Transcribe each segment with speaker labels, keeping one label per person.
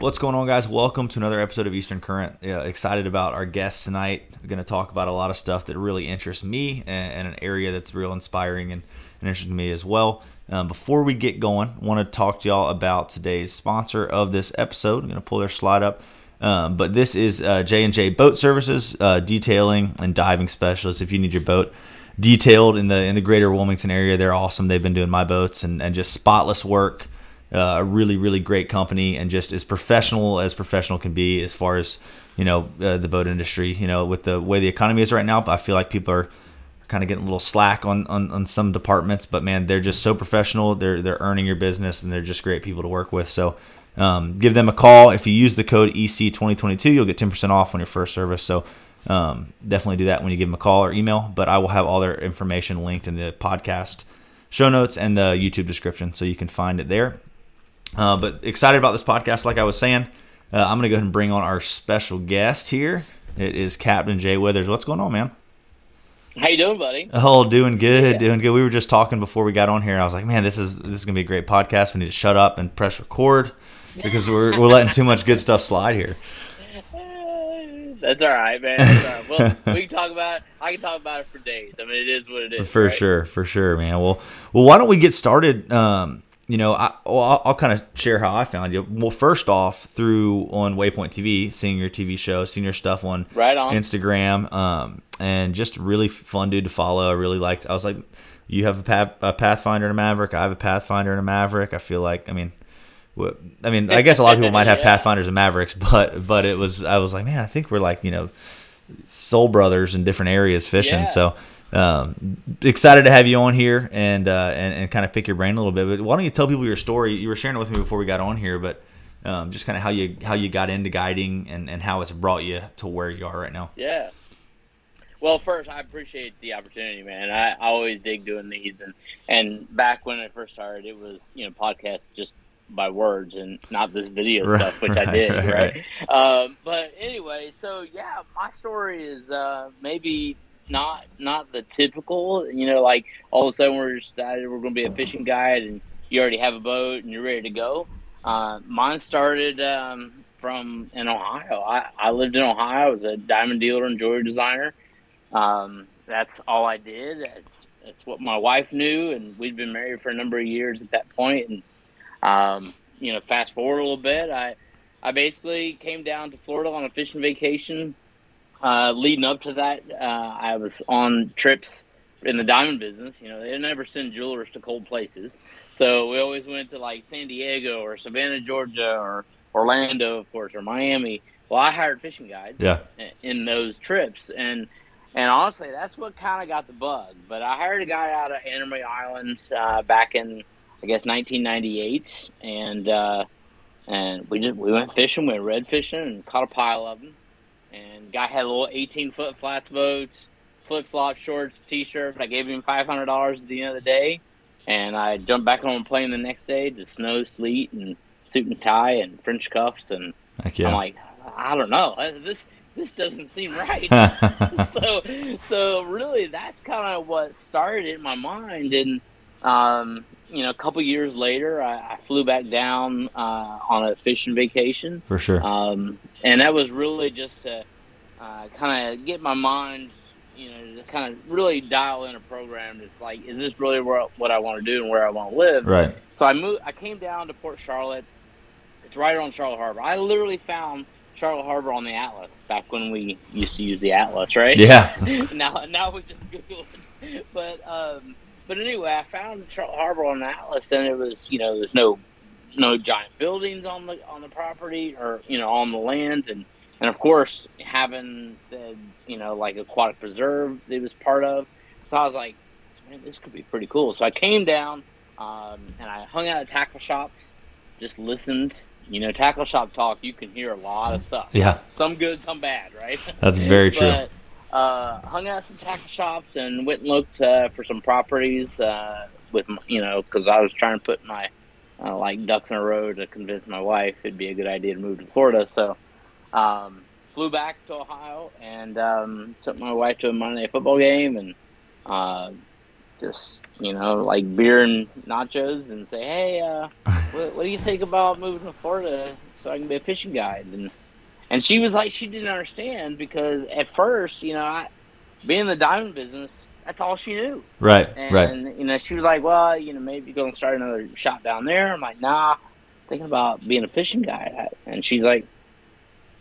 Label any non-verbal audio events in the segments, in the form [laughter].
Speaker 1: What's going on, guys? Welcome to another episode of Eastern Current. Yeah, excited about our guests tonight. We're going to talk about a lot of stuff that really interests me and, and an area that's real inspiring and, and interesting to me as well. Um, before we get going, I want to talk to y'all about today's sponsor of this episode. I'm going to pull their slide up. Um, but this is uh, J&J Boat Services, uh, detailing and diving specialist. If you need your boat detailed in the in the greater Wilmington area, they're awesome. They've been doing my boats and, and just spotless work uh, a really really great company and just as professional as professional can be as far as you know uh, the boat industry you know with the way the economy is right now i feel like people are kind of getting a little slack on, on, on some departments but man they're just so professional they're they're earning your business and they're just great people to work with. So um, give them a call. If you use the code ec2022 you'll get 10% off on your first service. So um, definitely do that when you give them a call or email but i will have all their information linked in the podcast show notes and the youtube description so you can find it there uh, but excited about this podcast, like I was saying. Uh, I'm going to go ahead and bring on our special guest here. It is Captain Jay Withers. What's going on, man?
Speaker 2: How you doing, buddy?
Speaker 1: Oh, doing good, yeah. doing good. We were just talking before we got on here. I was like, man, this is this is gonna be a great podcast. We need to shut up and press record because we're we're letting too much good stuff slide here. [laughs]
Speaker 2: That's all right, man. All right. Well, we can talk about it. I can talk about it for days. I mean, it is what it is.
Speaker 1: For
Speaker 2: right?
Speaker 1: sure, for sure, man. Well, well, why don't we get started? Um, you know, I, well, I'll, I'll kind of share how I found you. Well, first off, through on Waypoint TV, seeing your TV show, seeing your stuff on,
Speaker 2: right on.
Speaker 1: Instagram, um, and just really fun dude to follow. I really liked. I was like, you have a, path, a Pathfinder and a Maverick. I have a Pathfinder and a Maverick. I feel like, I mean, what, I mean, I guess a lot of people might have [laughs] yeah. Pathfinders and Mavericks, but but it was I was like, man, I think we're like you know, soul brothers in different areas fishing. Yeah. So um, excited to have you on here and, uh, and and kind of pick your brain a little bit. But why don't you tell people your story? You were sharing it with me before we got on here, but um, just kind of how you how you got into guiding and, and how it's brought you to where you are right now.
Speaker 2: Yeah. Well, first, I appreciate the opportunity, man. I, I always dig doing these, and and back when I first started, it was you know podcast just by words and not this video right, stuff, which right, I did, right? right. Um, but anyway, so yeah, my story is uh, maybe not not the typical. You know, like all of a sudden we're decided we're going to be a fishing guide, and you already have a boat and you're ready to go. Uh, mine started um, from in Ohio. I, I lived in Ohio. I was a diamond dealer and jewelry designer. Um, that's all I did. That's, that's what my wife knew, and we'd been married for a number of years at that point. And um, you know, fast forward a little bit, I I basically came down to Florida on a fishing vacation uh, leading up to that, uh, I was on trips in the diamond business. You know, they never send jewelers to cold places, so we always went to like San Diego or Savannah, Georgia, or Orlando, of course, or Miami. Well, I hired fishing guides.
Speaker 1: Yeah.
Speaker 2: In those trips, and and honestly, that's what kind of got the bug. But I hired a guy out of Maria Islands uh, back in, I guess, 1998, and uh, and we just we went fishing, we went red fishing, and caught a pile of them. And guy had a little 18 foot flats boats, flip flop shorts, t shirt. I gave him $500 at the end of the day. And I jumped back on a plane the next day to snow, sleet, and suit and tie and French cuffs. And yeah. I'm like, I don't know. This this doesn't seem right. [laughs] [laughs] so so really, that's kind of what started in my mind. And um, you know, a couple years later, I, I flew back down uh, on a fishing vacation.
Speaker 1: For sure.
Speaker 2: Um, and that was really just to uh, kind of get my mind, you know, to kind of really dial in a program that's like, is this really where, what I want to do and where I want to live?
Speaker 1: Right.
Speaker 2: So I moved. I came down to Port Charlotte. It's right on Charlotte Harbor. I literally found Charlotte Harbor on the Atlas back when we used to use the Atlas, right?
Speaker 1: Yeah. [laughs] [laughs]
Speaker 2: now, now we just Google it. But um, but anyway, I found Charlotte Harbor on the Atlas, and it was you know there's no no giant buildings on the on the property or you know on the land, and and of course having said you know like aquatic preserve it was part of. So I was like, man, this could be pretty cool. So I came down um, and I hung out at tackle shops, just listened. You know, tackle shop talk. You can hear a lot of stuff.
Speaker 1: Yeah.
Speaker 2: Some good, some bad, right? [laughs]
Speaker 1: That's very true.
Speaker 2: but, uh, hung out at some tackle shops and went and looked uh, for some properties uh, with you know because I was trying to put my uh, like ducks in a row to convince my wife it'd be a good idea to move to Florida. So um, flew back to Ohio and um, took my wife to a Monday Night Football game and uh, just you know like beer and nachos and say hey uh, [laughs] what, what do you think about moving to Florida so I can be a fishing guide?" And and she was like, she didn't understand because at first, you know, I being in the diamond business, that's all she knew.
Speaker 1: Right,
Speaker 2: and,
Speaker 1: right.
Speaker 2: And you know, she was like, "Well, you know, maybe go and start another shop down there." I'm like, "Nah, thinking about being a fishing guide." And she's like,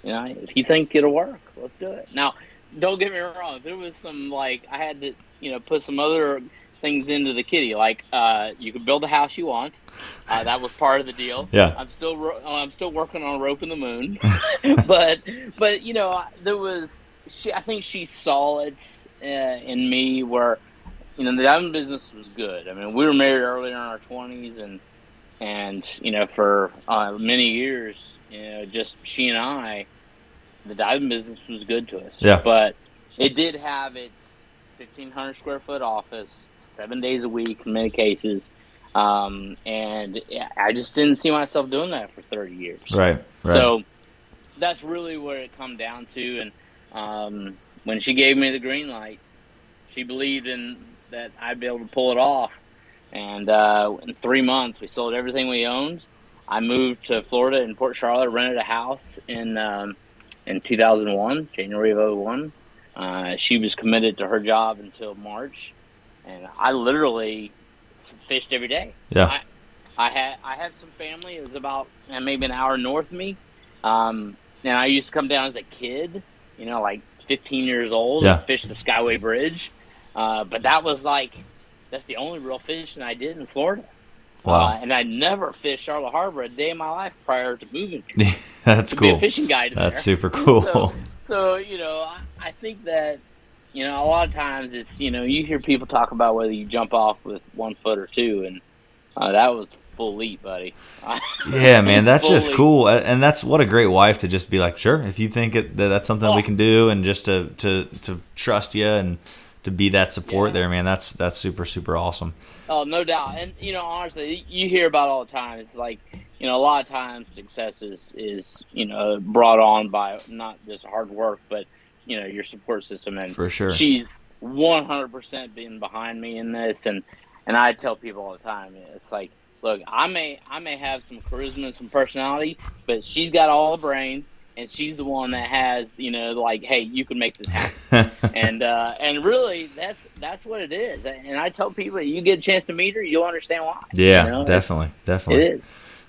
Speaker 2: "You know, if you think it'll work, let's do it." Now, don't get me wrong. There was some like I had to, you know, put some other things into the kitty. Like uh, you can build the house you want. Uh, that was part of the deal. [laughs]
Speaker 1: Yeah.
Speaker 2: I'm still ro- I'm still working on rope in the moon, [laughs] but but you know there was she. I think she saw it in me where you know the diamond business was good. I mean we were married early in our 20s and and you know for uh, many years you know just she and I the diamond business was good to us.
Speaker 1: Yeah.
Speaker 2: But it did have its 1500 square foot office, seven days a week in many cases. Um, and I just didn't see myself doing that for 30 years.
Speaker 1: Right, right.
Speaker 2: So that's really where it come down to. And um, when she gave me the green light, she believed in that I'd be able to pull it off. And uh, in three months, we sold everything we owned. I moved to Florida in Port Charlotte, rented a house in um, in 2001, January of 01. Uh, she was committed to her job until March, and I literally fished every day.
Speaker 1: Yeah.
Speaker 2: I, I had I had some family. It was about uh, maybe an hour north of me, um, and I used to come down as a kid. You know, like 15 years old,
Speaker 1: Yeah.
Speaker 2: and fish the Skyway Bridge. Uh, but that was like that's the only real fishing I did in Florida.
Speaker 1: Wow.
Speaker 2: Uh, and I never fished Charlotte Harbor a day in my life prior to moving [laughs] here
Speaker 1: That's
Speaker 2: to be a
Speaker 1: cool.
Speaker 2: fishing guide.
Speaker 1: That's
Speaker 2: there.
Speaker 1: super cool.
Speaker 2: So, so you know, I, I think that you know a lot of times it's you know you hear people talk about whether you jump off with one foot or two, and uh, that was full leap, buddy. [laughs]
Speaker 1: Yeah, man, that's just cool, and that's what a great wife to just be like, sure, if you think it, that that's something we
Speaker 2: Oh.
Speaker 1: can do, and just to to to trust you and to be that support
Speaker 2: Yeah.
Speaker 1: there, man. That's that's super super awesome.
Speaker 2: Oh, no doubt. And you know, honestly, you hear about all the time. It's like you know, a lot of times success is is you know brought on by not just hard work, but you know your support system. And
Speaker 1: For sure.
Speaker 2: she's one hundred percent being behind me in this. And and I tell people all the time, it's like, look, I may I may have some charisma and some personality, but she's got all the brains. And she's the one that has, you know, like, hey, you can make this happen [laughs] and uh, and really that's that's what it is. And I tell people, you get a chance to meet her, you'll understand why.
Speaker 1: yeah,
Speaker 2: You know,
Speaker 1: definitely,
Speaker 2: It
Speaker 1: definitely.
Speaker 2: is.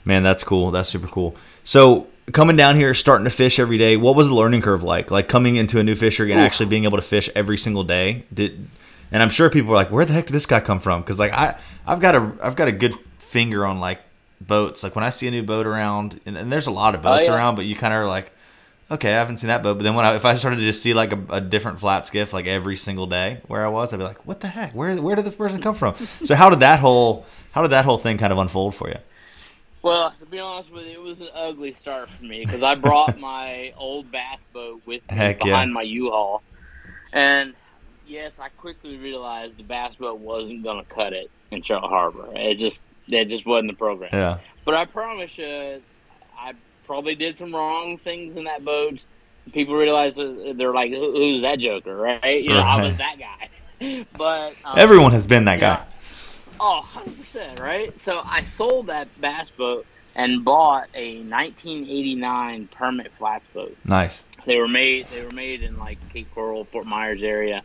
Speaker 1: Man, that's cool. That's super cool. So coming down here, starting to fish every day. What was the learning curve like? Like coming into a new fishery and actually being able to fish every single day. Did and I'm sure people are like, where the heck did this guy come from? Because like I I've got a I've got a good finger on like boats. Like when I see a new boat around, and, and there's a lot of
Speaker 2: Oh,
Speaker 1: boats
Speaker 2: yeah.
Speaker 1: around, but you kind of are like. Okay, I haven't seen that boat, but then when I, if I started to just see like a, a different flat skiff like every single day where I was, I'd be like, "What the heck? Where where did this person come from?" [laughs] so how did that whole how did that whole thing kind of unfold for you?
Speaker 2: Well, to be honest with you, it was an ugly start for me because I brought [laughs] my old bass boat with me
Speaker 1: Heck yeah.
Speaker 2: behind my U-Haul, and yes, I quickly realized the bass boat wasn't going to cut it in Charlotte Harbor. It just that just wasn't the program.
Speaker 1: Yeah,
Speaker 2: But I promise you, I probably did some wrong things in that boat. People realize that they're like, "Who's that joker?" Right? You know, I was that guy. [laughs] But um,
Speaker 1: everyone has been that guy.
Speaker 2: Oh, 100%, right? So I sold that bass boat and bought a 1989 permit flats boat.
Speaker 1: Nice.
Speaker 2: They were made they were made in like Cape Coral, Fort Myers area.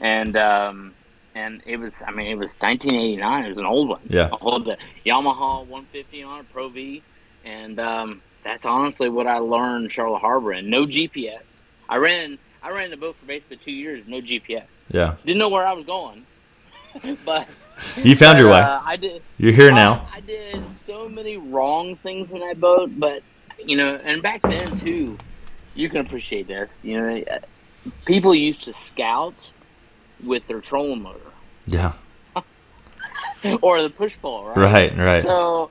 Speaker 2: And um and it was I mean it was 1989, it was an old one.
Speaker 1: Yeah.
Speaker 2: I hold the Yamaha 150 on it, Pro V, and um that's honestly what I learned Charlotte Harbor in. No GPS. I ran I ran the boat for basically 2 years, no GPS.
Speaker 1: Yeah.
Speaker 2: Didn't know where I was going. [laughs] but
Speaker 1: You found your
Speaker 2: but,
Speaker 1: way.
Speaker 2: Uh, I did.
Speaker 1: You're here
Speaker 2: I-
Speaker 1: now.
Speaker 2: I did so many wrong things in that boat, but you know, and back then too, you can appreciate this. You know, uh, people used to scout with their trolling motor
Speaker 1: Yeah. [laughs]
Speaker 2: or the push pole, right?
Speaker 1: Right. Right.
Speaker 2: So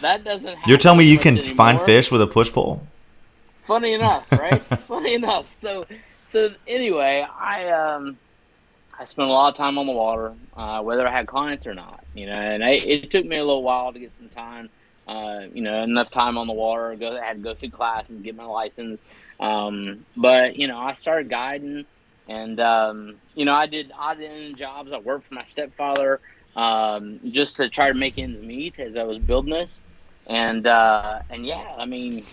Speaker 2: that doesn't.
Speaker 1: You're telling me you can find fish with a push pole?
Speaker 2: Funny enough, [laughs] right? Funny enough. So, so anyway, I um, I spent a lot of time on the water, uh, whether I had clients or not. You know, and I, it took me a little while to get some time. Uh, you know, enough time on the water. Go, I had to go through classes, get my license. Um, but you know, I started guiding, and um, you know, I did odd end jobs. I worked for my stepfather um, just to try to make ends meet as I was building this. and uh, and yeah, I mean,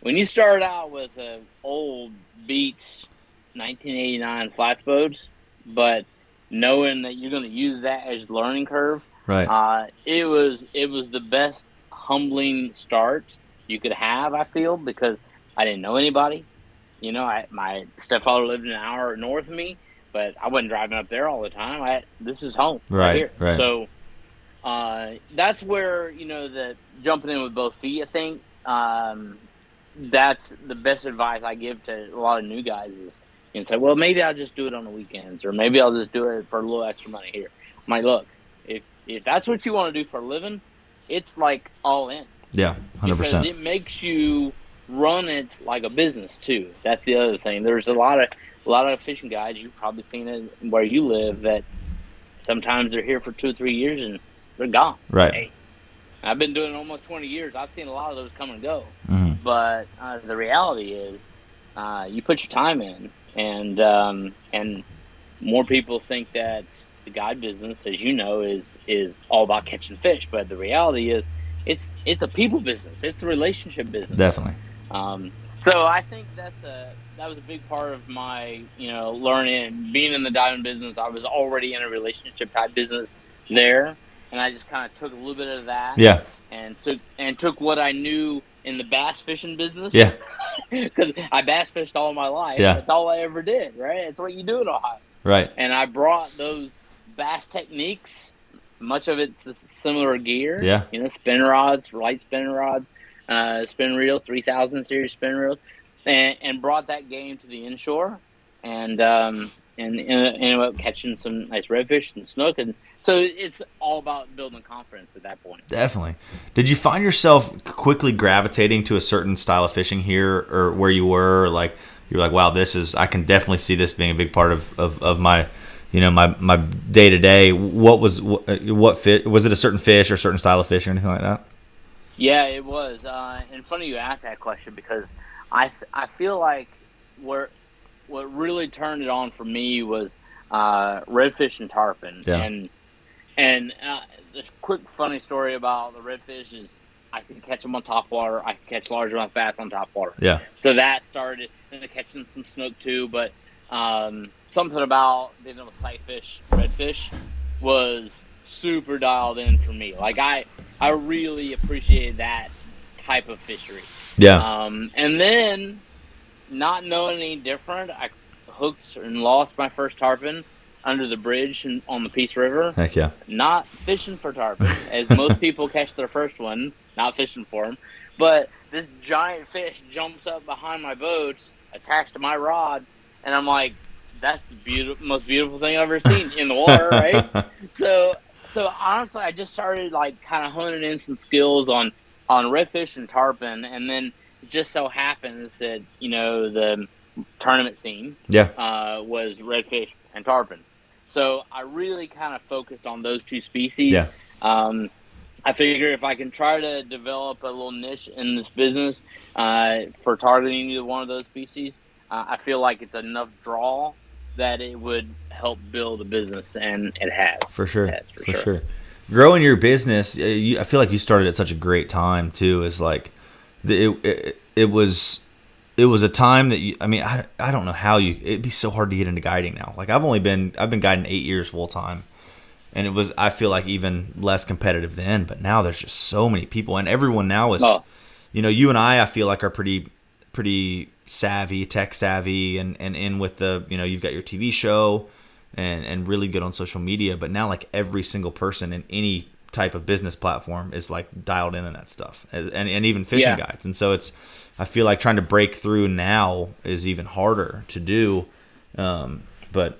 Speaker 2: when you start out with an old Beach 1989 flats boat, but knowing that you're going to use that as learning curve,
Speaker 1: right?
Speaker 2: Uh, it was it was the best humbling start you could have. I feel because I didn't know anybody. You know, I, my stepfather lived an hour north of me, but I wasn't driving up there all the time. I this is home,
Speaker 1: right? Right.
Speaker 2: right. So uh, that's where you know the jumping in with both feet. I think um, that's the best advice I give to a lot of new guys is and say, well, maybe I'll just do it on the weekends, or maybe I'll just do it for a little extra money here. I'm like, look, if if that's what you want to do for a living, it's like all in.
Speaker 1: Yeah, hundred percent.
Speaker 2: It makes you run it like a business too. That's the other thing. There's a lot of a lot of fishing guys. You've probably seen it where you live that sometimes they're here for two or three years and they're gone.
Speaker 1: Right. Hey,
Speaker 2: I've been doing it almost 20 years. I've seen a lot of those come and go.
Speaker 1: Mm-hmm.
Speaker 2: But uh, the reality is, uh, you put your time in, and um, and more people think that the guide business, as you know, is is all about catching fish. But the reality is, it's it's a people business. It's a relationship business.
Speaker 1: Definitely.
Speaker 2: Um, so I think that's a that was a big part of my you know learning being in the diving business. I was already in a relationship type business there, and I just kind of took a little bit of that.
Speaker 1: Yeah.
Speaker 2: And took and took what I knew in the bass fishing business.
Speaker 1: Yeah. [laughs]
Speaker 2: Because I bass fished all my life.
Speaker 1: Yeah.
Speaker 2: That's all I ever did, right? It's what you do in Ohio.
Speaker 1: Right.
Speaker 2: And I brought those bass techniques, much of it's the similar gear.
Speaker 1: Yeah.
Speaker 2: You know, spin rods, light spin rods, uh, spin reel, 3000 series spin reels, and, and brought that game to the inshore. And, um, and, and ended up catching some nice redfish and snook and so it's all about building confidence at that point.
Speaker 1: Definitely. Did you find yourself quickly gravitating to a certain style of fishing here, or where you were? Like you're like, wow, this is. I can definitely see this being a big part of of, of my, you know, my my day to day. What was what, what fit? Was it a certain fish or a certain style of fish or anything like that?
Speaker 2: Yeah, it was. Uh, and funny you asked that question because I I feel like where what really turned it on for me was uh, redfish and tarpon.
Speaker 1: Yeah.
Speaker 2: And and uh, the quick funny story about the redfish is I can catch them on top water. I can catch larger on fast on top water.
Speaker 1: Yeah.
Speaker 2: So that started, and catching some snook too. But um, something about being able to sight fish redfish was super dialed in for me. Like I, I really appreciated that type of fishery.
Speaker 1: Yeah.
Speaker 2: Um, and then, not knowing any different, I hooked and lost my first tarpon under the bridge in, on the Peace River.
Speaker 1: Heck yeah.
Speaker 2: Not fishing for tarpon, as most [laughs] people catch their first one, not fishing for them. But this giant fish jumps up behind my boat, attached to my rod, and I'm like, that's the beautiful, most beautiful thing I've ever seen in the water, right? [laughs] so, so honestly, I just started like kind of honing in some skills on on redfish and tarpon, and then just so happens that you know the tournament scene
Speaker 1: yeah
Speaker 2: uh, was redfish and tarpon. So I really kind of focused on those two species.
Speaker 1: Yeah.
Speaker 2: Um, I figure if I can try to develop a little niche in this business uh, for targeting either one of those species, uh, I feel like it's enough draw that it would help build a business, and it has.
Speaker 1: For sure.
Speaker 2: Has, for,
Speaker 1: for
Speaker 2: sure.
Speaker 1: sure. Growing your business, uh, you, I feel like you started at such a great time too. Is like, the, it, it, it was it was a time that you, I mean, I, I don't know how you, it'd be so hard to get into guiding now. Like I've only been, I've been guiding eight years full time and it was, I feel like even less competitive then, but now there's just so many people and everyone now is, oh. you know, you and I, I feel like are pretty, pretty savvy, tech savvy and, and in with the, you know, you've got your TV show and, and really good on social media, but now like every single person in any type of business platform is like dialed in on that stuff and, and, and even fishing yeah. guides. And so it's, I feel like trying to break through now is even harder to do. Um, but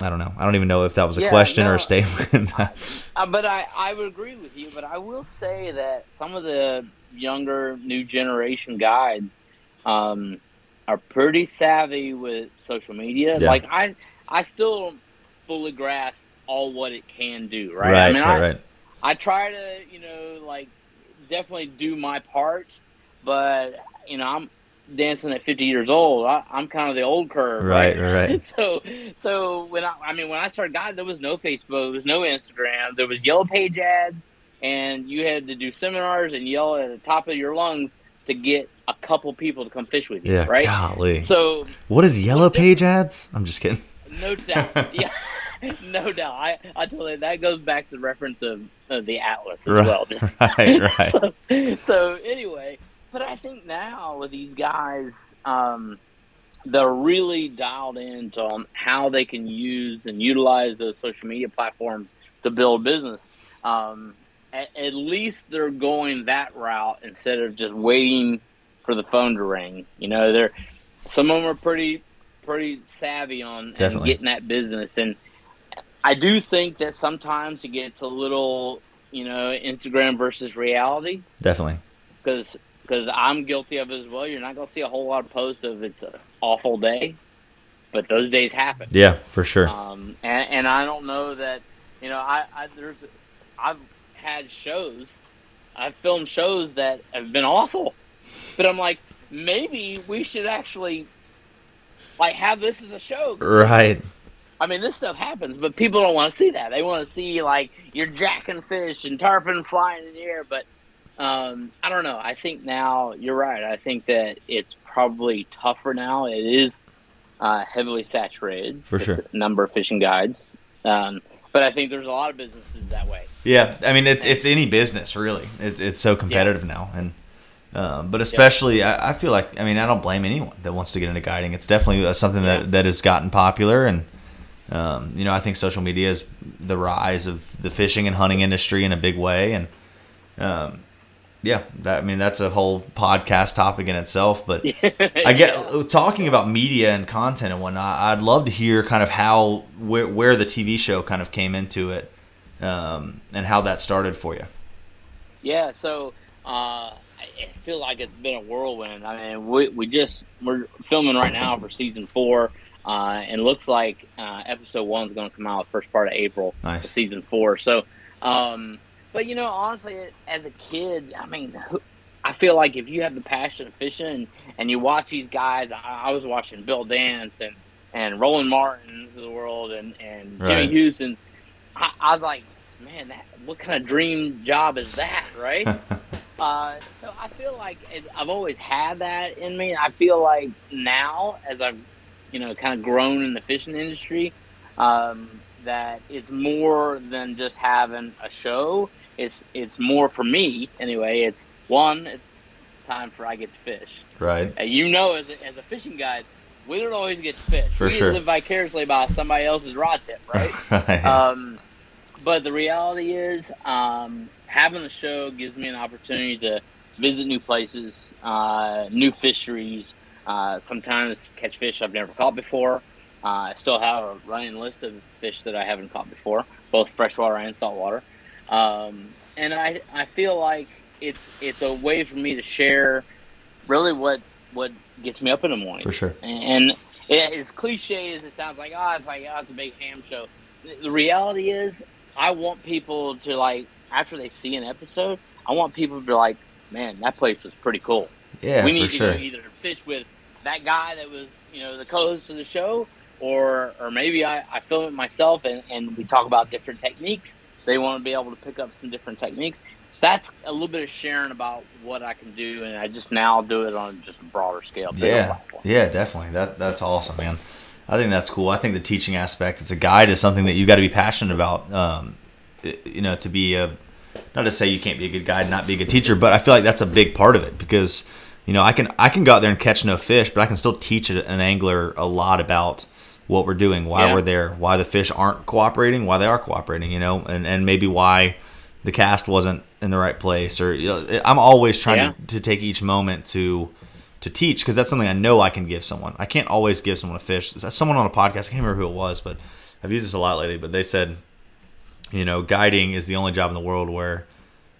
Speaker 1: I don't know. I don't even know if that was a
Speaker 2: yeah,
Speaker 1: question
Speaker 2: no,
Speaker 1: or a statement. [laughs]
Speaker 2: uh, but I, I would agree with you. But I will say that some of the younger, new generation guides um, are pretty savvy with social media.
Speaker 1: Yeah.
Speaker 2: Like I, I still don't fully grasp all what it can do. Right.
Speaker 1: Right.
Speaker 2: I mean,
Speaker 1: right,
Speaker 2: I,
Speaker 1: right.
Speaker 2: I try to, you know, like definitely do my part but you know I'm dancing at 50 years old. I, am kind of the old curve,
Speaker 1: right? Right.
Speaker 2: right. [laughs] so, so when I, I mean, when I started guiding, there was no Facebook, there was no Instagram, there was yellow page ads, and you had to do seminars and yell at the top of your lungs to get a couple people to come fish with you,
Speaker 1: Yeah,
Speaker 2: right?
Speaker 1: golly.
Speaker 2: So
Speaker 1: What is yellow page ads? I'm just kidding.
Speaker 2: No doubt, [laughs] yeah, no doubt. I I totally that goes back to the reference of, of the atlas as
Speaker 1: Right,
Speaker 2: well. Just [laughs]
Speaker 1: right, right. [laughs]
Speaker 2: so, so anyway, but I think now with these guys, um, they're really dialed into on how they can use and utilize those social media platforms to build business. Um, at, at least they're going that route instead of just waiting for the phone to ring. You know, they're some of them are pretty pretty savvy on
Speaker 1: Definitely.
Speaker 2: getting that business and I do think that sometimes it gets a little, you know, Instagram versus reality
Speaker 1: Definitely.
Speaker 2: because because I'm guilty of it as well. You're not going to see a whole lot of posts of it's an awful day, but those days happen.
Speaker 1: Yeah, for sure.
Speaker 2: Um, and, and I don't know that, you know, I, I there's I've had shows, I've filmed shows that have been awful, but I'm like maybe we should actually like have this as a show.
Speaker 1: Right.
Speaker 2: I mean, this stuff happens, but people don't want to see that. They want to see like you're jacking fish and tarpon flying in the air. But um, I don't know. I think now you're right. I think that it's probably tougher now. It is uh, heavily saturated
Speaker 1: For sure.
Speaker 2: number of fishing guides. Um, but I think there's a lot of businesses that way.
Speaker 1: Yeah, I mean it's it's any business really. It's it's so competitive now, and um, but especially I, I feel like I mean I don't blame anyone that wants to get into guiding. It's definitely uh, something
Speaker 2: Yeah.
Speaker 1: that that has gotten popular, and um, you know I think social media is the rise of the fishing and hunting industry in a big way, and um, yeah, that I mean that's a whole podcast topic in itself. But [laughs] I get talking about media and content and whatnot. I'd love to hear kind of how where, where the TV show kind of came into it, um, and how that started for you.
Speaker 2: Yeah, so uh, I feel like it's been a whirlwind. I mean, we, we just we're filming right now for season four, uh, and looks like uh, episode one is going to come out the first part of April
Speaker 1: Nice.
Speaker 2: season four. So, um, but you know, honestly, as a kid, I mean, I feel like if you have the passion of fishing and, and you watch these guys, I, I was watching Bill Dance and and Roland Martins of the world and and Jimmy
Speaker 1: Right.
Speaker 2: Houston's. I, I was like, man, that, what kind of dream job is that, right? [laughs] Uh, so I feel like it, I've always had that in me. I feel like now, as I've you know kind of grown in the fishing industry, um, that it's more than just having a show. It's it's more for me anyway. It's one. It's time for I get to fish.
Speaker 1: right.
Speaker 2: Uh, you know, as a, as a fishing guide, we don't always get to fish.
Speaker 1: For
Speaker 2: we
Speaker 1: sure.
Speaker 2: live vicariously by somebody else's rod tip, right? [laughs]
Speaker 1: right.
Speaker 2: um, but the reality is, um, having the show gives me an opportunity to visit new places, uh, new fisheries, uh, sometimes catch fish I've never caught before. Uh, I still have a running list of fish that I haven't caught before, both freshwater and saltwater. Um, and I, I feel like it's it's a way for me to share really what what gets me up in the morning.
Speaker 1: for sure.
Speaker 2: And it, as cliche as it sounds like, oh, it's like, oh, it's a big ham show. The, the reality is, I want people to like after they see an episode, I want people to be like, man, that place was pretty cool.
Speaker 1: Yeah,
Speaker 2: we need to
Speaker 1: sure.
Speaker 2: go either fish with that guy that was, you know, the co-host of the show, or or maybe I, I film it myself and, and we talk about different techniques. They want to be able to pick up some different techniques. That's a little bit of sharing about what I can do, and I just now do it on just a broader scale.
Speaker 1: Yeah,
Speaker 2: platform.
Speaker 1: yeah, definitely. That that's awesome, man. I think that's cool. I think the teaching aspect, as a guide, is something that you got to be passionate about. Um, Uh, you know, to be a not to say you can't be a good guide, and not be a good teacher, but I feel like that's a big part of it because you know I can I can go out there and catch no fish, but I can still teach an angler a lot about what we're doing, why
Speaker 2: Yeah.
Speaker 1: we're there, why the fish aren't cooperating, why they are cooperating, you know, and and maybe why the cast wasn't in the right place, or you know, I'm always trying
Speaker 2: Yeah.
Speaker 1: to, to take each moment to to teach because that's something I know I can give someone. I can't always give someone a fish. Someone on a podcast, I can't remember who it was, but I've used this a lot lately. But they said, you know, guiding is the only job in the world where,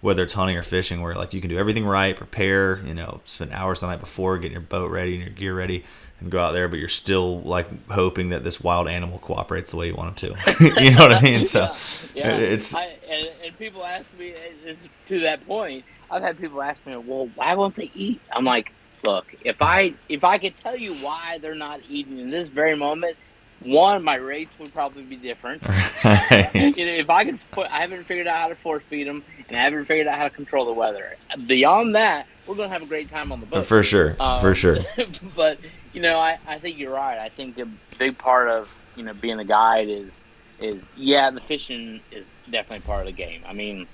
Speaker 1: whether it's hunting or fishing, where like you can do everything right, prepare, you know, spend hours the night before, getting your boat ready and your gear ready, and go out there, but you're still like hoping that this wild animal cooperates the way you want him to. [laughs] [laughs] you know what I mean? So
Speaker 2: yeah, yeah.
Speaker 1: it's
Speaker 2: I, and, and people ask me it's to that point. I've had people ask me, "Well, why won't they eat?" I'm like, "Look, if I if I could tell you why they're not eating in this very moment, one, my rates would probably be different. Right. [laughs] you know, if I could, put, I haven't figured out how to force feed them, and I haven't figured out how to control the weather. Beyond that, we're gonna have a great time on the boat.
Speaker 1: For sure, um, for sure. [laughs]
Speaker 2: but you know, I, I think you're right. I think a big part of you know being a guide is is yeah, the fishing is definitely part of the game. I mean,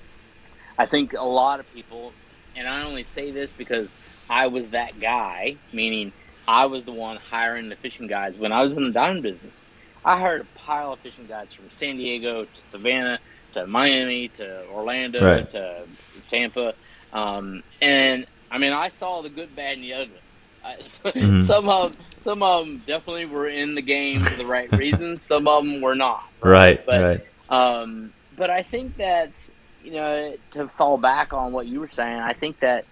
Speaker 2: I think a lot of people, and I only say this because I was that guy, meaning I was the one hiring the fishing guides when I was in the diamond business. I hired a pile of fishing guides from San Diego to Savannah to Miami to Orlando right. to Tampa, um, and I mean I saw the good, bad, and the ugly. [laughs] mm-hmm. Some of some of them definitely were in the game for the right [laughs] reasons. Some of them were not.
Speaker 1: Right. Right. But, right.
Speaker 2: Um, but I think that you know to fall back on what you were saying, I think that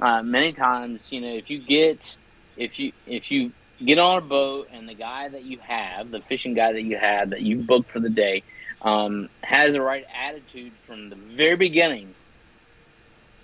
Speaker 2: uh, many times you know if you get if you if you get on a boat and the guy that you have, the fishing guy that you have that you booked for the day, um, has the right attitude from the very beginning,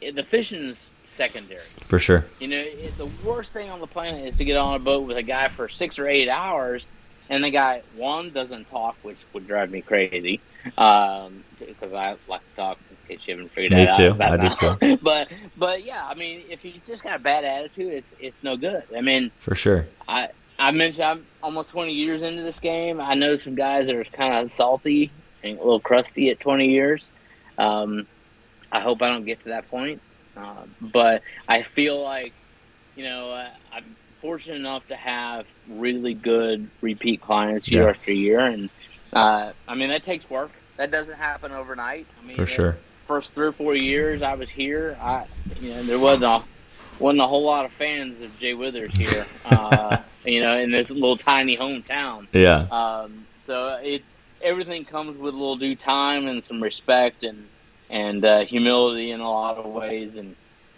Speaker 2: the fishing's secondary.
Speaker 1: For sure.
Speaker 2: You know, it, the worst thing on the planet is to get on a boat with a guy for six or eight hours, and the guy one doesn't talk, which would drive me crazy, because um, I like to talk. In case you haven't figured
Speaker 1: me
Speaker 2: that
Speaker 1: too. out. Me too. I
Speaker 2: do [laughs] too. but but yeah, I mean, if he's just got a bad attitude, it's it's no good. I mean,
Speaker 1: for sure.
Speaker 2: I I mentioned I'm almost 20 years into this game. I know some guys that are kind of salty and a little crusty at 20 years. Um, I hope I don't get to that point. Uh, but I feel like, you know, uh, I'm fortunate enough to have really good repeat clients year yeah. after year, and uh, I mean that takes work. That doesn't happen overnight. I mean,
Speaker 1: for sure.
Speaker 2: First three or four years I was here, I you know there wasn't a wasn't a whole lot of fans of Jay Withers here, [laughs] uh, you know, in this little tiny hometown.
Speaker 1: Yeah.
Speaker 2: Um, so it everything comes with a little due time and some respect and and uh, humility in a lot of ways, and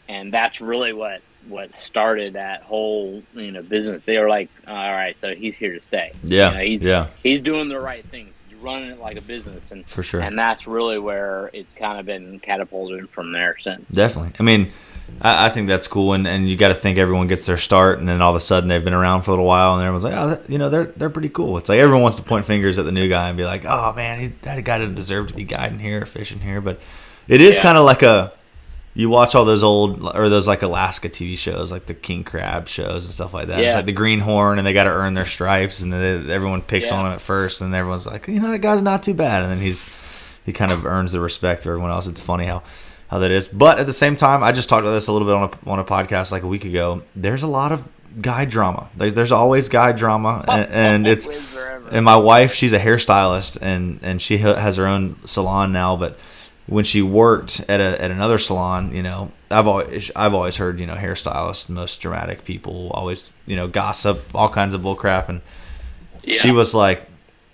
Speaker 2: and that's really what what started that whole you know business. They were like, all right, so he's here to stay.
Speaker 1: Yeah,
Speaker 2: you know, he's,
Speaker 1: yeah,
Speaker 2: he's doing the right things. Running it like a business, and
Speaker 1: for sure,
Speaker 2: and that's really where it's kind of been catapulted from there since.
Speaker 1: Definitely, I mean. I, I think that's cool, and, and you got to think everyone gets their start, and then all of a sudden they've been around for a little while, and everyone's like, oh, that, you know, they're they're pretty cool. It's like everyone wants to point fingers at the new guy and be like, oh man, he, that guy didn't deserve to be guiding here, or fishing here, but it is yeah. kind of like a you watch all those old or those like Alaska TV shows, like the king crab shows and stuff like that. Yeah. It's like the greenhorn, and they got to earn their stripes, and they, everyone picks yeah. on him at first, and everyone's like, you know, that guy's not too bad, and then he's he kind of earns the respect of everyone else. It's funny how how that is, but at the same time, I just talked about this a little bit on a on a podcast like a week ago. There's a lot of guy drama. there's always guy drama, [laughs] and, and it's and my wife, she's a hairstylist, and and she has her own salon now, but when she worked at a at another salon, you know, I've always I've always heard you know hairstylists, most dramatic people, always you know gossip, all kinds of bullcrap, and yeah. she was like,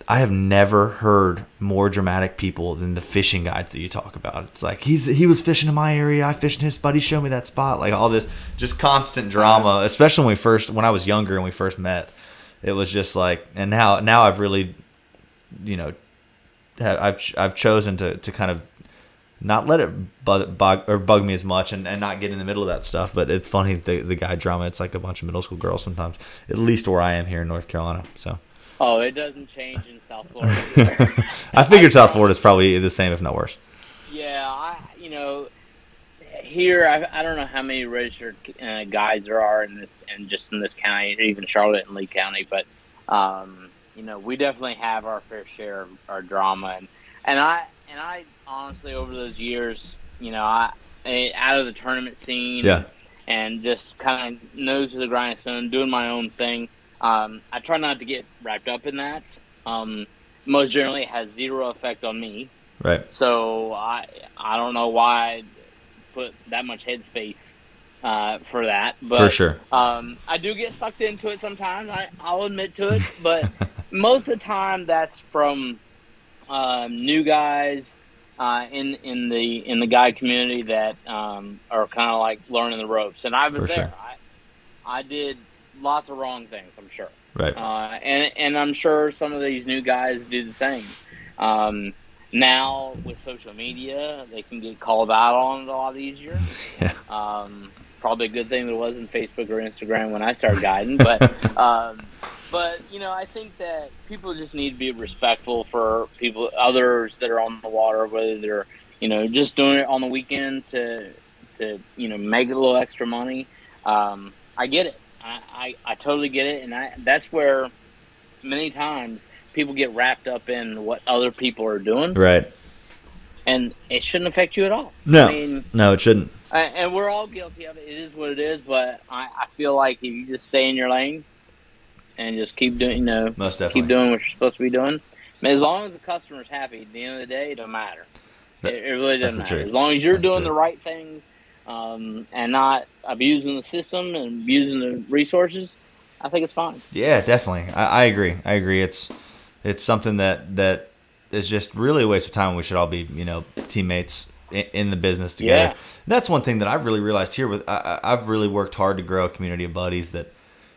Speaker 1: I have never heard more dramatic people than the fishing guides that you talk about. It's like he's he was fishing in my area, I fished in his buddy showed me that spot, like all this just constant drama, especially when we first when I was younger and we first met. It was just like, and now now I've really, you know, I've I've chosen to to kind of not let it bug, bug or bug me as much and, and not get in the middle of that stuff. But it's funny the the guy drama. It's like a bunch of middle school girls sometimes. At least where I am here in North Carolina. So.
Speaker 2: Oh, it doesn't change in South [laughs] Florida.
Speaker 1: I figured South Florida is probably the same, if not worse.
Speaker 2: Yeah, I you know here I, I don't know how many registered uh, guides there are in this and just in this county, even Charlotte and Lee County, but um, you know we definitely have our fair share of our drama and and I and I honestly over those years, you know, I, out of the tournament scene,
Speaker 1: yeah.
Speaker 2: and, just kind of nose to the grindstone, doing my own thing. Um, I try not to get wrapped up in that. Um, most generally, it has zero effect on me.
Speaker 1: Right.
Speaker 2: So I I don't know why I put that much headspace uh, for that. But,
Speaker 1: for sure.
Speaker 2: Um, I do get sucked into it sometimes. I, I'll admit to it, but [laughs] most of the time that's from um, new guys uh, in in the in the guide community that um, are kind of like learning the ropes. And I was
Speaker 1: For
Speaker 2: there.
Speaker 1: Sure.
Speaker 2: I, I did lots of wrong things. I'm sure.
Speaker 1: Right.
Speaker 2: Uh, and and I'm sure some of these new guys do the same. Um, now with social media, they can get called out on it a lot easier. [laughs]
Speaker 1: Yeah.
Speaker 2: Um, probably a good thing there wasn't Facebook or Instagram when I started guiding, but [laughs] um, but you know, I think that people just need to be respectful for people, others that are on the water, whether they're you know just doing it on the weekend to to you know make a little extra money. Um, I get it. I, I, I totally get it, and I that's where many times people get wrapped up in what other people are doing,
Speaker 1: Right.
Speaker 2: and it shouldn't affect you at all.
Speaker 1: No.
Speaker 2: I mean,
Speaker 1: No, it shouldn't.
Speaker 2: I- and we're all guilty of it. It is what it is. But I, I feel like if you just stay in your lane and just keep doing, you know,
Speaker 1: Most definitely.
Speaker 2: keep doing what you're supposed to be doing, I mean, as long as the customer's happy, at the end of the day, it don't matter.
Speaker 1: That-
Speaker 2: it, it really doesn't matter.
Speaker 1: truth.
Speaker 2: As long as you're
Speaker 1: That's
Speaker 2: doing
Speaker 1: truth.
Speaker 2: the right things um, and not abusing the system and abusing the resources, I think it's fine.
Speaker 1: Yeah, definitely. I, I agree. I agree. It's it's something that that is just really a waste of time. We should all be you know teammates in, the business together.
Speaker 2: Yeah.
Speaker 1: That's one thing that I've really realized here. With I, I- I've really worked hard to grow a community of buddies that.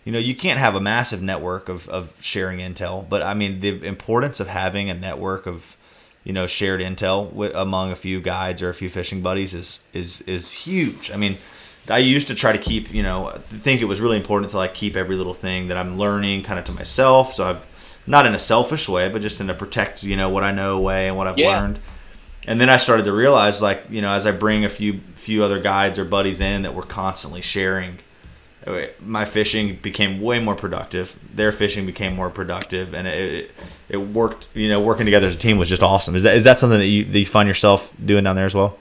Speaker 1: You know, you can't have a massive network of, of sharing intel, but I mean, the importance of having a network of, you know, shared intel with, among a few guides or a few fishing buddies is is is huge. I mean, I used to try to keep, you know, think it was really important to like keep every little thing that I'm learning kind of to myself. So I've not in a selfish way, but just in a protect, you know, what I know way and what I've
Speaker 2: Yeah.
Speaker 1: learned. And then I started to realize, like, you know, as I bring a few few other guides or buddies in that we're constantly sharing, my fishing became way more productive. Their fishing became more productive, and it, it worked. You know, working together as a team was just awesome. Is that is that something that you that you find yourself doing down there as well?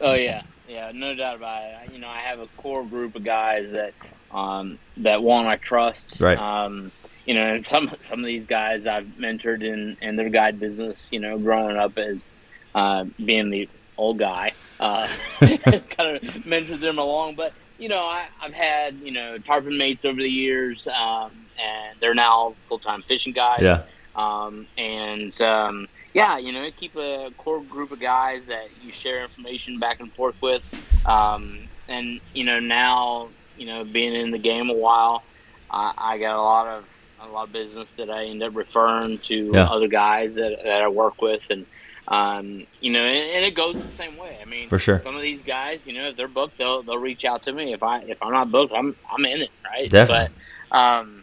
Speaker 2: Oh yeah, yeah, no doubt about it. You know, I have a core group of guys that um, that one I trust.
Speaker 1: Right.
Speaker 2: Um, you know, and some some of these guys I've mentored in in their guide business. You know, growing up as uh, being the old guy, uh, [laughs] [laughs] kind of mentored them along. But you know, I, I've had you know tarpon mates over the years, um, and they're now full time fishing guys.
Speaker 1: Yeah,
Speaker 2: Um, and um, yeah, you know, keep a core group of guys that you share information back and forth with. Um, and you know, now you know, being in the game a while, I, I got a lot of a lot of business that I end up referring to
Speaker 1: Yeah.
Speaker 2: other guys that, that I work with, and um, you know, and, and it goes the same way. I mean,
Speaker 1: for sure.
Speaker 2: some of these guys, you know, if they're booked, they'll they'll reach out to me. If I if I'm not booked, I'm I'm in it, right?
Speaker 1: Definitely.
Speaker 2: But um,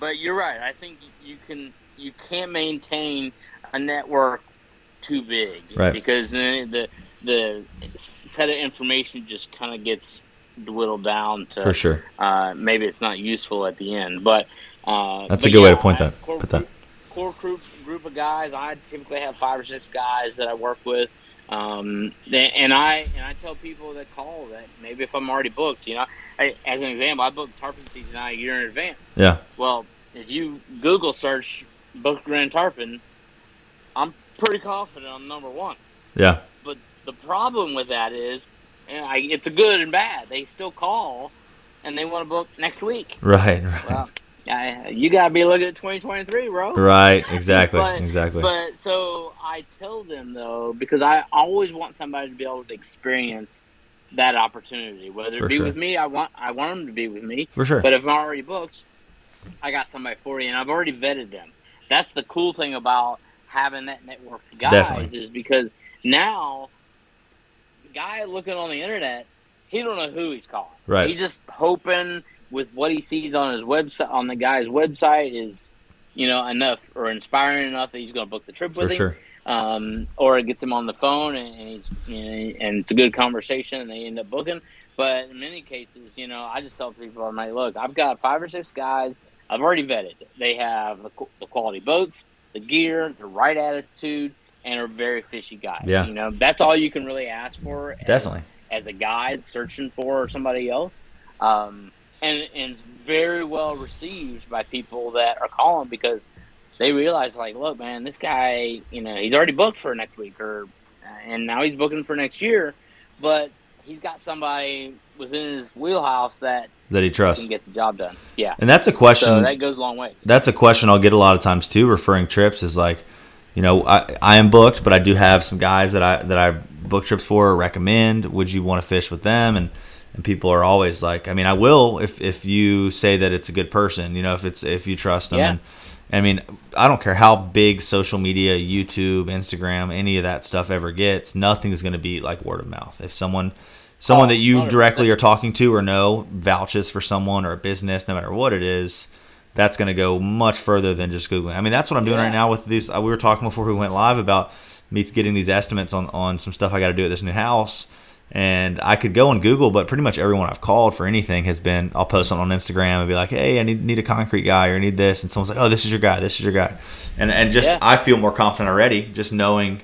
Speaker 2: but you're right. I think you can you can't maintain a network too big,
Speaker 1: Right.
Speaker 2: Because then the the set of information just kind of gets dwindled down to
Speaker 1: For sure.
Speaker 2: uh, maybe it's not useful at the end. But uh,
Speaker 1: That's
Speaker 2: but
Speaker 1: a good way to point
Speaker 2: I-
Speaker 1: that- put that.
Speaker 2: Core group group of guys. I typically have five or six guys that I work with. Um, and I and I tell people that call that maybe if I'm already booked, you know, I, as an example, I booked tarpon season out a year in advance.
Speaker 1: Yeah,
Speaker 2: Well, if you Google search Boca Grande Tarpon, I'm pretty confident I'm number one.
Speaker 1: yeah,
Speaker 2: But the problem with that is, and I, it's a good and bad. They still call, and they want to book next week.
Speaker 1: right, right,
Speaker 2: Well, I, you got to be looking at 2023, bro.
Speaker 1: right. [laughs] Exactly,
Speaker 2: But-
Speaker 1: exactly.
Speaker 2: But so I tell them though, because I always want somebody to be able to experience that opportunity, whether
Speaker 1: For
Speaker 2: it be
Speaker 1: sure.
Speaker 2: with me. I want I want them to be with me.
Speaker 1: For sure.
Speaker 2: But if I'm already booked, I got somebody for you, and I've already vetted them. That's the cool thing about having that network of guys
Speaker 1: Definitely.
Speaker 2: is because now, guy looking on the internet, he don't know who he's calling.
Speaker 1: Right.
Speaker 2: He's just hoping with what he sees on his website, on the guy's website, is you know enough or inspiring enough that he's going to book the trip with
Speaker 1: For
Speaker 2: him
Speaker 1: sure.
Speaker 2: um, or it gets him on the phone and, and he's you know, and it's a good conversation and they end up booking. But in many cases, you know, I just tell people, I'm like, look, I've got five or six guys I've already vetted. They have the, the quality boats, the gear, the right attitude, and are very fishy guys.
Speaker 1: Yeah.
Speaker 2: You know, that's all you can really ask for. as-
Speaker 1: Definitely.
Speaker 2: as a guide searching for somebody else. Um, and, and it's very well received by people that are calling because they realize, like, look, man, this guy, you know, he's already booked for next week, or uh, and now he's booking for next year, but he's got somebody within his wheelhouse that
Speaker 1: That he trusts.
Speaker 2: can get the job done. Yeah,
Speaker 1: And that's a question.
Speaker 2: so that goes a long way.
Speaker 1: that's a question I'll get a lot of times too. Referring trips is like, you know, I, I am booked, but I do have some guys that I that I book trips for or recommend. Would you want to fish with them? And and people are always like, I mean, I will if if you say that it's a good person. You know, if it's if you trust them.
Speaker 2: Yeah.
Speaker 1: And, I mean, I don't care how big social media, YouTube, Instagram, any of that stuff ever gets. Nothing's going to be like word of mouth. If someone someone
Speaker 2: Oh,
Speaker 1: that you
Speaker 2: 100%.
Speaker 1: directly are talking to or know vouches for someone or a business, no matter what it is, that's going to go much further than just googling. I mean, that's what I'm doing yeah. right now with these. Uh, we were talking before we went live about me getting these estimates on on some stuff I got to do at this new house. And I could go on Google, but pretty much everyone I've called for anything has been I'll post something on Instagram and be like, hey, I need need a concrete guy or I need this, and someone's like, oh, this is your guy, this is your guy, and and just yeah. I feel more confident already just knowing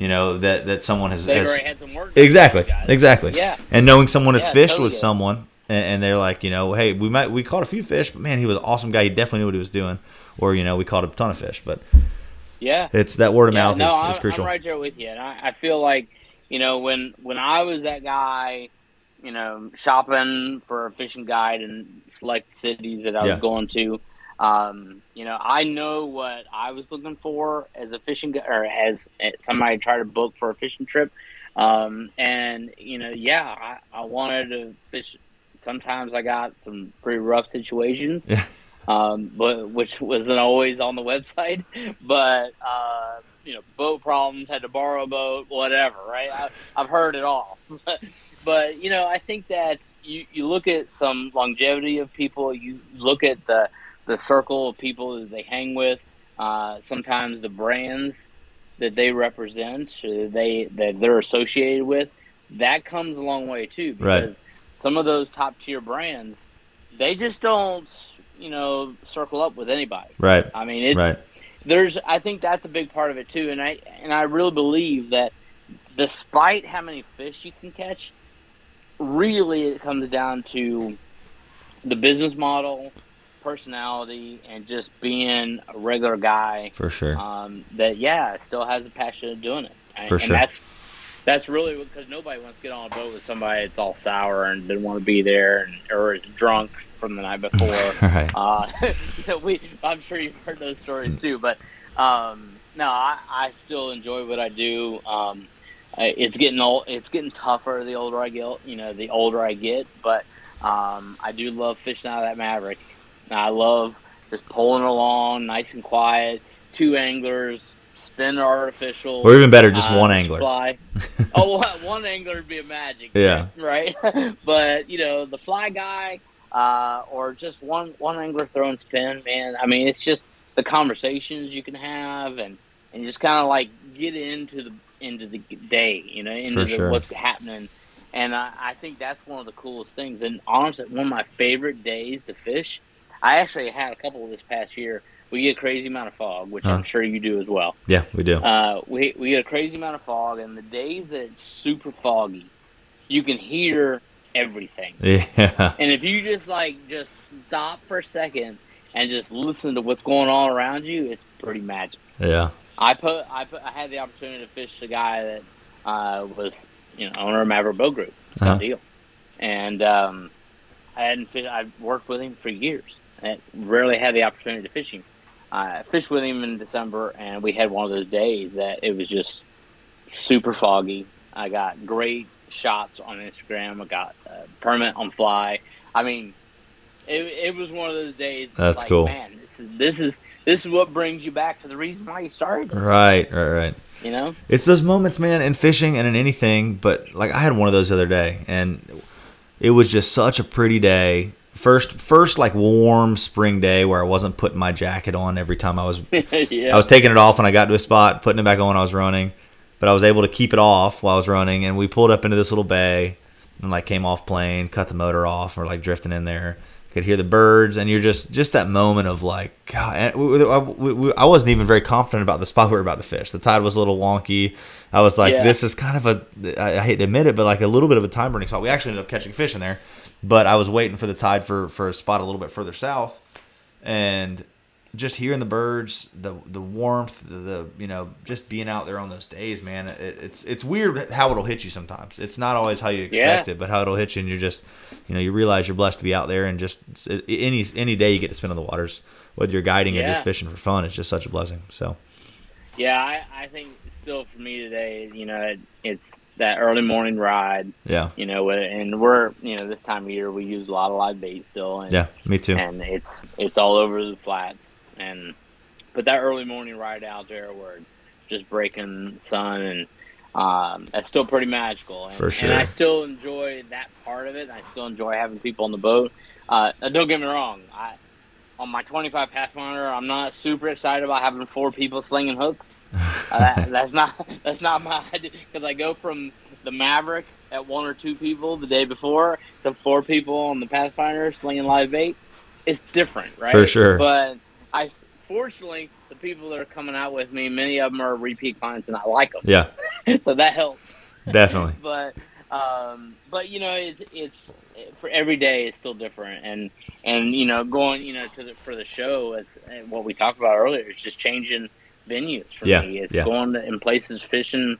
Speaker 1: you know that that someone has, has exactly exactly.
Speaker 2: Yeah.
Speaker 1: And knowing someone has yeah, fished totally with someone and, and, they're like you know hey we might we caught a few fish but man he was an awesome guy. He definitely knew what he was doing. Or you know we caught a ton of fish but
Speaker 2: yeah.
Speaker 1: it's that word of
Speaker 2: yeah,
Speaker 1: mouth
Speaker 2: no,
Speaker 1: is,
Speaker 2: I'm,
Speaker 1: is, crucial.
Speaker 2: I'm right there with you and I, I feel like you know when when I was that guy you know shopping for a fishing guide in select cities that I was going to um, you know, I know what I was looking for as a fishing guide or as somebody try to book for a fishing trip. Um, and you know, yeah, I, I wanted to fish. Sometimes I got some pretty rough situations, yeah. um, but which wasn't always on the website. [laughs] But uh, you know, boat problems, had to borrow a boat, whatever. Right? I, I've heard it all. [laughs] but you know, I think that you you look at some longevity of people. You look at the the circle of people that they hang with, uh, sometimes the brands that they represent, that they that they're associated with, that comes a long way too. Because right. some of those top tier brands, they just don't, you know, circle up with anybody.
Speaker 1: Right.
Speaker 2: I mean, it's,
Speaker 1: right.
Speaker 2: There's, I think that's a big part of it too, and I and I really believe that, despite how many fish you can catch, really it comes down to the business model personality and just being a regular guy.
Speaker 1: For sure.
Speaker 2: Um, that yeah, still has the passion of doing it.
Speaker 1: For
Speaker 2: and
Speaker 1: sure.
Speaker 2: That's that's really because nobody wants to get on a boat with somebody that's all sour and didn't want to be there and, or is drunk from the night before. [laughs]
Speaker 1: right.
Speaker 2: Uh, [laughs] we, I'm sure you've heard those stories too, but um, no, I, I still enjoy what I do. Um, it's getting old. It's getting tougher the older I get. You know, the older I get, but um, I do love fishing out of that Maverick. I love just pulling along, nice and quiet. Two anglers, spin artificial,
Speaker 1: or even better, just uh, one angler.
Speaker 2: Fly. [laughs] oh, one angler would be a magic.
Speaker 1: Yeah.
Speaker 2: Right. [laughs] but you know, the fly guy, uh, or just one one angler throwing spin, man. I mean, it's just the conversations you can have, and and just kind of like get into the into the day, you know, into the,
Speaker 1: sure.
Speaker 2: what's happening. And I, I think that's one of the coolest things. And honestly, one of my favorite days to fish I actually had a couple this past year. We get a crazy amount of fog, which huh. I'm sure you do as well.
Speaker 1: Yeah, we do.
Speaker 2: Uh, we we get a crazy amount of fog, and the days that it's super foggy, you can hear everything. [laughs]
Speaker 1: Yeah.
Speaker 2: And if you just like just stop for a second and just listen to what's going on around you, it's pretty magic.
Speaker 1: Yeah.
Speaker 2: I put I put I had the opportunity to fish the guy that uh, was you know owner of Maverick Boat Group, Scott uh-huh. Deal, and um, I hadn't fished, I've worked with him for years, I rarely had the opportunity to fish him. I fished with him in December, and we had one of those days that it was just super foggy. I got great shots on Instagram. I got uh, permit on fly. I mean, it, it was one of those days.
Speaker 1: That's
Speaker 2: like,
Speaker 1: cool.
Speaker 2: Man, this is this is this is what brings you back to the reason why you started.
Speaker 1: Right, right, right.
Speaker 2: You know,
Speaker 1: it's those moments, man, in fishing and in anything. But like, I had one of those the other day, and it was just such a pretty day first first like warm spring day where I wasn't putting my jacket on every time I was [laughs] yeah. I was taking it off when I got to a spot, putting it back on when I was running. But I was able to keep it off while I was running and we pulled up into this little bay and like came off plane, cut the motor off or like drifting in there. Could hear the birds and you're just just that moment of like God, I, wasn't even very confident about the spot we were about to fish. The tide was a little wonky. I was like, yeah. this is kind of a I hate to admit it, but like a little bit of a time burning spot. We actually ended up catching fish in there but I was waiting for the tide for for a spot a little bit further south, and just hearing the birds, the the warmth, the, the you know just being out there on those days, man. It, it's it's weird how it'll hit you sometimes. It's not always how you expect yeah. it, but how it'll hit you, and you're just you know you realize you're blessed to be out there, and just any any day you get to spend on the waters, whether you're guiding yeah. or just fishing for fun, it's just such a blessing. So.
Speaker 2: Yeah, I, I think still for me today, you know, it, it's that early morning ride.
Speaker 1: Yeah.
Speaker 2: You know, and we're you know this time of year we use a lot of live bait still. And,
Speaker 1: yeah, me too.
Speaker 2: And it's it's all over the flats, and but that early morning ride out there where it's just breaking sun and um, that's still pretty magical. And,
Speaker 1: For sure.
Speaker 2: And I still enjoy that part of it. I still enjoy having people on the boat. Uh, don't get me wrong. I on my 25 Pathfinder, I'm not super excited about having four people slinging hooks. Uh, [laughs] that, that's not that's not my idea because I go from the Maverick at one or two people the day before to four people on the Pathfinder slinging live bait. It's different, right?
Speaker 1: For sure.
Speaker 2: But I fortunately the people that are coming out with me, many of them are repeat clients, and I like them.
Speaker 1: Yeah. [laughs]
Speaker 2: so that helps.
Speaker 1: Definitely. [laughs]
Speaker 2: but um, but you know, it's it's for every day it's still different, and and you know, going you know to the for the show, it's what we talked about earlier. It's just changing venues for
Speaker 1: Yeah,
Speaker 2: me. It's
Speaker 1: yeah.
Speaker 2: going to, in places fishing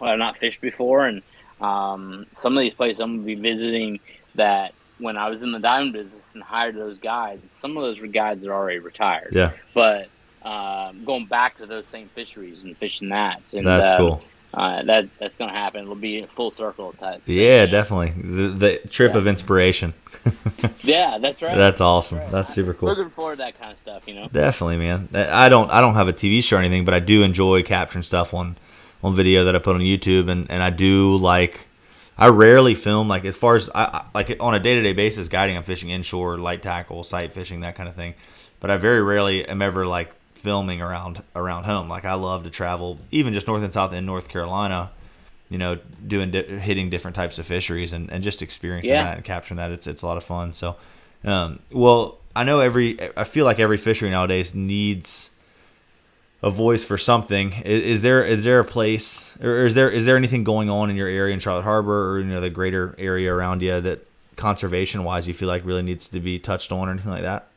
Speaker 2: well, I've not fished before, and um, some of these places I'm gonna be visiting that when I was in the diamond business and hired those guides, some of those were guides that are already retired.
Speaker 1: Yeah.
Speaker 2: But um, going back to those same fisheries and fishing that, and
Speaker 1: That's
Speaker 2: um,
Speaker 1: cool.
Speaker 2: Uh, that that's gonna happen. It'll be a full circle type.
Speaker 1: Yeah, definitely. The, the trip
Speaker 2: Yeah.
Speaker 1: of inspiration. [laughs]
Speaker 2: Yeah, that's right.
Speaker 1: That's awesome.
Speaker 2: Right.
Speaker 1: That's super cool.
Speaker 2: Looking forward to that kind of stuff, you know.
Speaker 1: Definitely, man. I don't I don't have a TV show or anything, but I do enjoy capturing stuff on on video that I put on YouTube, and and I do like. I rarely film like as far as I, I like on a day to day basis guiding. I'm fishing inshore, light tackle, sight fishing, that kind of thing. But I very rarely am ever like filming around around home. Like I love to travel, even just north and south in North Carolina. You know, doing di- hitting different types of fisheries and, and just experiencing
Speaker 2: Yeah.
Speaker 1: that and capturing that. It's it's a lot of fun. So, um, well, I know every. I feel like every fishery nowadays needs a voice for something. Is, is there is there a place or is there is there anything going on in your area in Charlotte Harbor or you know the greater area around you that conservation wise you feel like really needs to be touched on or anything like that?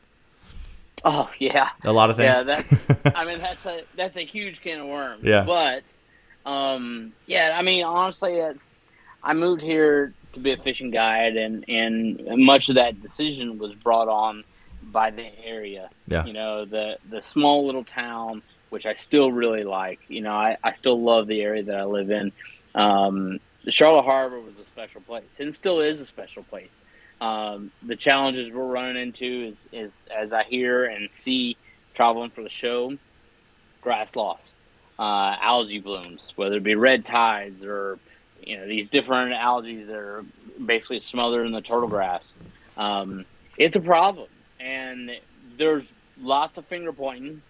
Speaker 2: Oh yeah,
Speaker 1: A lot of things.
Speaker 2: yeah. That's [laughs] I mean that's a that's a huge can of worms.
Speaker 1: Yeah.
Speaker 2: But um, yeah, I mean honestly, it's I moved here to be a fishing guide, and and much of that decision was brought on by the area.
Speaker 1: Yeah.
Speaker 2: You know the the small little town, which I still really like. You know, I I still love the area that I live in. Um, the Charlotte Harbor was a special place, and still is a special place. Um, the challenges we're running into is, is as I hear and see traveling for the show, grass loss, uh, algae blooms, whether it be red tides or you know these different algae that are basically smothered in the turtle grass. Um, it's a problem, and there's lots of finger pointing,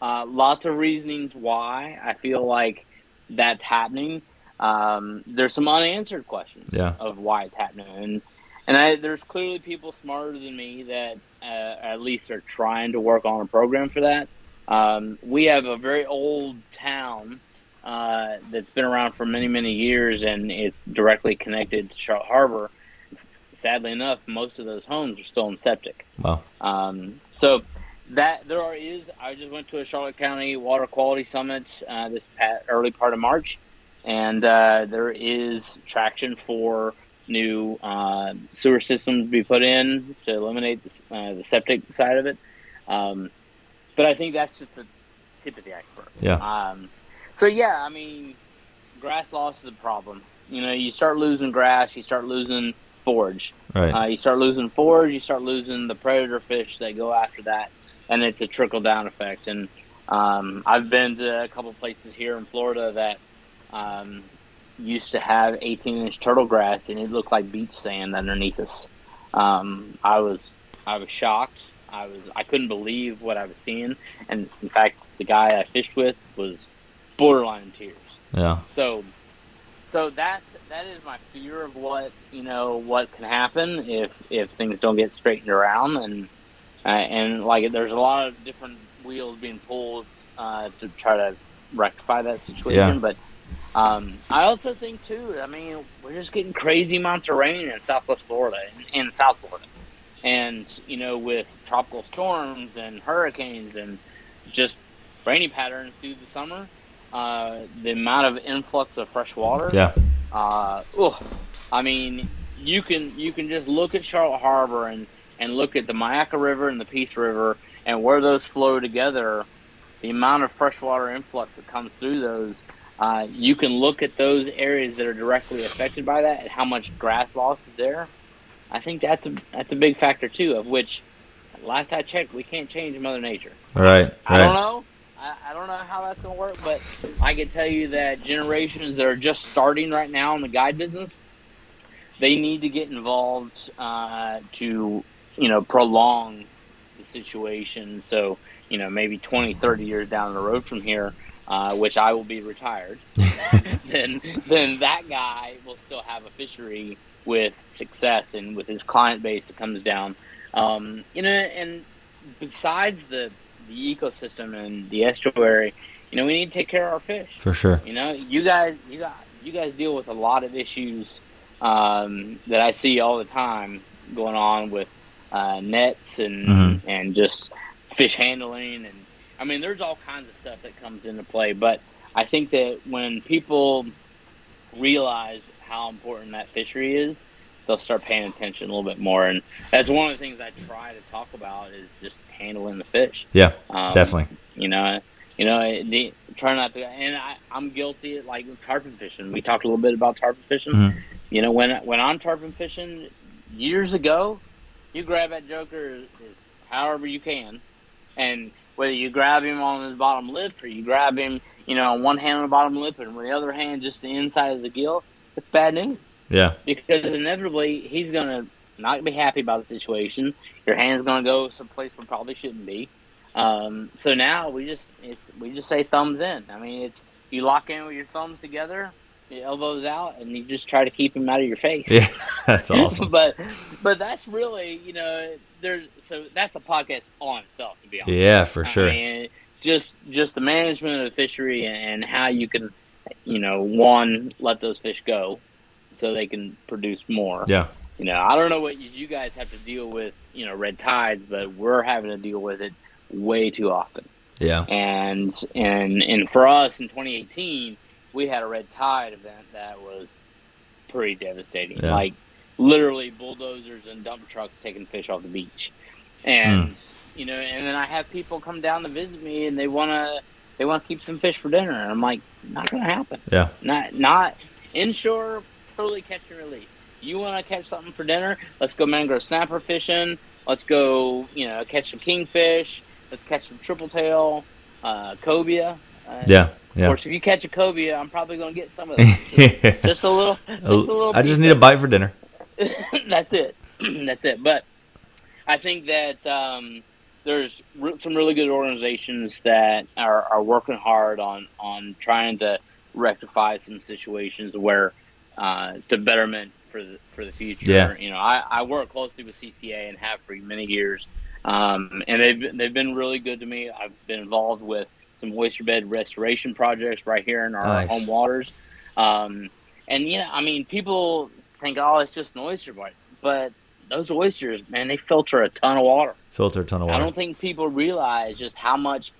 Speaker 2: uh, lots of reasonings why I feel like that's happening. Um, there's some unanswered questions
Speaker 1: Yeah.
Speaker 2: of why it's happening, and and I, there's clearly people smarter than me that uh, at least are trying to work on a program for that. Um, we have a very old town uh, that's been around for many, many years, and it's directly connected to Charlotte Harbor. Sadly enough, most of those homes are still in septic.
Speaker 1: Wow.
Speaker 2: Um, so that there are, is. I just went to a Charlotte County Water Quality Summit uh, this pat, early part of March, and uh, there is traction for new uh, sewer systems be put in to eliminate the, uh, the septic side of it. Um, but I think that's just the tip of the iceberg.
Speaker 1: Yeah.
Speaker 2: Um, so yeah, I mean, grass loss is a problem. You know, you start losing grass, you start losing forage.
Speaker 1: Right.
Speaker 2: Uh, you start losing forage, you start losing the predator fish that go after that, and it's a trickle down effect. And um, I've been to a couple places here in Florida that um, used to have 18 inch turtle grass, and it looked like beach sand underneath us. Um, I was I was shocked. I was I couldn't believe what I was seeing, and in fact, the guy I fished with was borderline in tears.
Speaker 1: yeah.
Speaker 2: So, so that's that is my fear of what you know what can happen if if things don't get straightened around and uh, and like there's a lot of different wheels being pulled uh, to try to rectify that situation.
Speaker 1: Yeah.
Speaker 2: But um, I also think too. I mean, we're just getting crazy amounts of rain in Southwest Florida and, and South Florida, and you know with tropical storms and hurricanes and just rainy patterns through the summer. Uh, the amount of influx of fresh water.
Speaker 1: Yeah.
Speaker 2: Uh, ugh. I mean, you can you can just look at Charlotte Harbor and and look at the Myakka River and the Peace River and where those flow together. The amount of freshwater influx that comes through those. Uh, you can look at those areas that are directly affected by that and how much grass loss is there. I think that's a that's a big factor too. Of which, last I checked, we can't change Mother Nature.
Speaker 1: Right.
Speaker 2: I don't know. I, I don't know how that's going to work, but I can tell you that generations that are just starting right now in the guide business, they need to get involved uh, to, you know, prolong the situation. So, you know, maybe 20, 30 years down the road from here, uh, which I will be retired, [laughs] then then that guy will still have a fishery with success and with his client base that comes down. Um, you know, and besides the the ecosystem and the estuary, you know, we need to take care of our fish.
Speaker 1: For sure.
Speaker 2: You know, you guys, you guys, you guys deal with a lot of issues um, that I see all the time going on with uh, nets and mm-hmm. and just fish handling and I mean, there's all kinds of stuff that comes into play. But I think that when people realize how important that fishery is, they'll start paying attention a little bit more. And that's one of the things I try to talk about is just handling the fish.
Speaker 1: Yeah, um, definitely.
Speaker 2: You know, you know, the, try not to. And I, I'm guilty, like tarpon fishing. We talked a little bit about tarpon fishing. Mm-hmm. You know, when when I'm tarpon fishing years ago, you grab that joker however you can, and whether you grab him on his bottom lip or you grab him, you know, one hand on the bottom lip and with the other hand just the inside of the gill, it's bad news.
Speaker 1: Yeah.
Speaker 2: Because inevitably he's going to not be happy about the situation. Your hand's going to go someplace where probably shouldn't be. Um, so now we just it's we just say thumbs in. I mean, it's you lock in with your thumbs together, your elbows out, and you just try to keep him out of your face.
Speaker 1: Yeah, [laughs] that's [laughs] awesome.
Speaker 2: but but that's really you know there's so that's a podcast on itself to be honest.
Speaker 1: Yeah, for sure. I
Speaker 2: mean, just just the management of the fishery and how you can you know, one, let those fish go so they can produce more.
Speaker 1: Yeah.
Speaker 2: You know, I don't know what you guys have to deal with, you know, red tides, but we're having to deal with it way too often.
Speaker 1: Yeah.
Speaker 2: And and and for us in 2018, we had a red tide event that was pretty devastating. Yeah. Like literally bulldozers and dump trucks taking fish off the beach. And mm. you know, and then I have people come down to visit me and they want to they want to keep some fish for dinner. And I'm like, not going to happen.
Speaker 1: Yeah.
Speaker 2: Not not inshore totally catch and release. You want to catch something for dinner? Let's go mangrove snapper fishing. Let's go, you know, catch some kingfish. Let's catch some triple tail, uh, cobia.
Speaker 1: Uh, yeah, yeah.
Speaker 2: Of course, if you catch a cobia, I'm probably going to get some of them. Just, [laughs] just a little. Just a little.
Speaker 1: I just need a bite for dinner. [laughs]
Speaker 2: That's it. [clears throat] That's it. But I think that um, there's re- some really good organizations that are, are working hard on on trying to rectify some situations where uh, to betterment for the for the future.
Speaker 1: Yeah.
Speaker 2: You know, I, I work closely with CCA and have for many years, um, and they've they've been really good to me. I've been involved with some oyster bed restoration projects right here in our nice. home waters, um, and you know, I mean, people think, oh, it's just an oyster bite, but those oysters, man, they filter a ton of water.
Speaker 1: Filter a ton of water.
Speaker 2: I don't think people realize just how much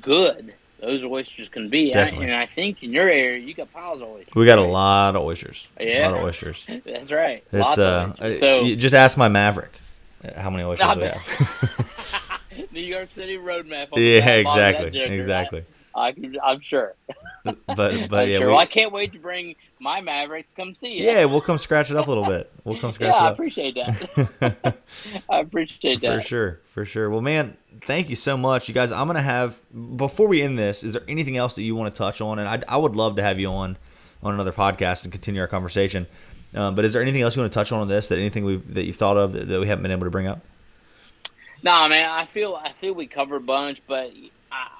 Speaker 2: good those oysters can be.
Speaker 1: Definitely.
Speaker 2: I, and I think in your area, you got piles of oysters.
Speaker 1: We got a lot of oysters.
Speaker 2: Yeah,
Speaker 1: a lot of oysters. [laughs]
Speaker 2: That's right.
Speaker 1: It's Lots uh, so just ask my Maverick how many oysters we
Speaker 2: have. [laughs] [laughs] New York City road map.
Speaker 1: Yeah, exactly, exactly.
Speaker 2: I, am sure.
Speaker 1: But [laughs] but yeah,
Speaker 2: sure. we, well, I can't wait to bring my Maverick to come see you.
Speaker 1: Yeah, we'll come scratch it up a little bit. We'll come scratch
Speaker 2: yeah,
Speaker 1: it
Speaker 2: up. [laughs] [laughs] I appreciate that. I appreciate that.
Speaker 1: For sure, for sure. Well, man, thank you so much, you guys. I'm gonna have before we end this. Is there anything else that you want to touch on? And I, I would love to have you on on another podcast and continue our conversation. Um, but is there anything else you want to touch on on this? That anything we that you've thought of that, that we haven't been able to bring up?
Speaker 2: No, nah, man. I feel I feel we covered a bunch, but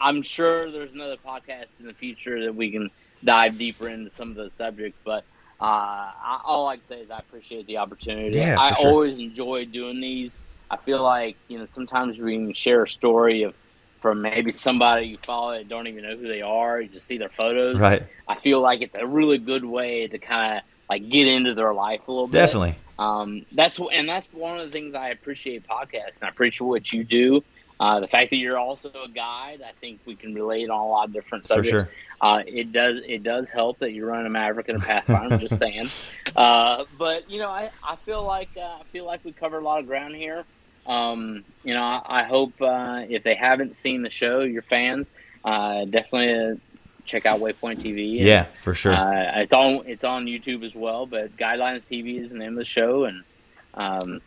Speaker 2: I, am sure there's another podcast in the future that we can dive deeper into some of the subjects. But uh, I, all I can say is I appreciate the opportunity.
Speaker 1: Yeah,
Speaker 2: I
Speaker 1: sure.
Speaker 2: always enjoy doing these. I feel like you know sometimes we can share a story of from maybe somebody you follow that don't even know who they are. You just see their photos.
Speaker 1: Right.
Speaker 2: I feel like it's a really good way to kind of like get into their life a little bit.
Speaker 1: Definitely.
Speaker 2: Um, that's and that's one of the things I appreciate podcasts and I appreciate what you do. Uh, the fact that you're also a guide, I think we can relate on a lot of different subjects.
Speaker 1: For sure.
Speaker 2: Uh, it does it does help that you run a Maverick and a Pathfinder. I'm just saying, [laughs] uh, but you know, I, I feel like uh, I feel like we cover a lot of ground here. Um, you know, I, I hope uh, if they haven't seen the show, your fans uh, definitely check out Waypoint TV.
Speaker 1: And, yeah, for sure.
Speaker 2: it's on it's on YouTube as well. But Guidelines TV is the name of the show, and um,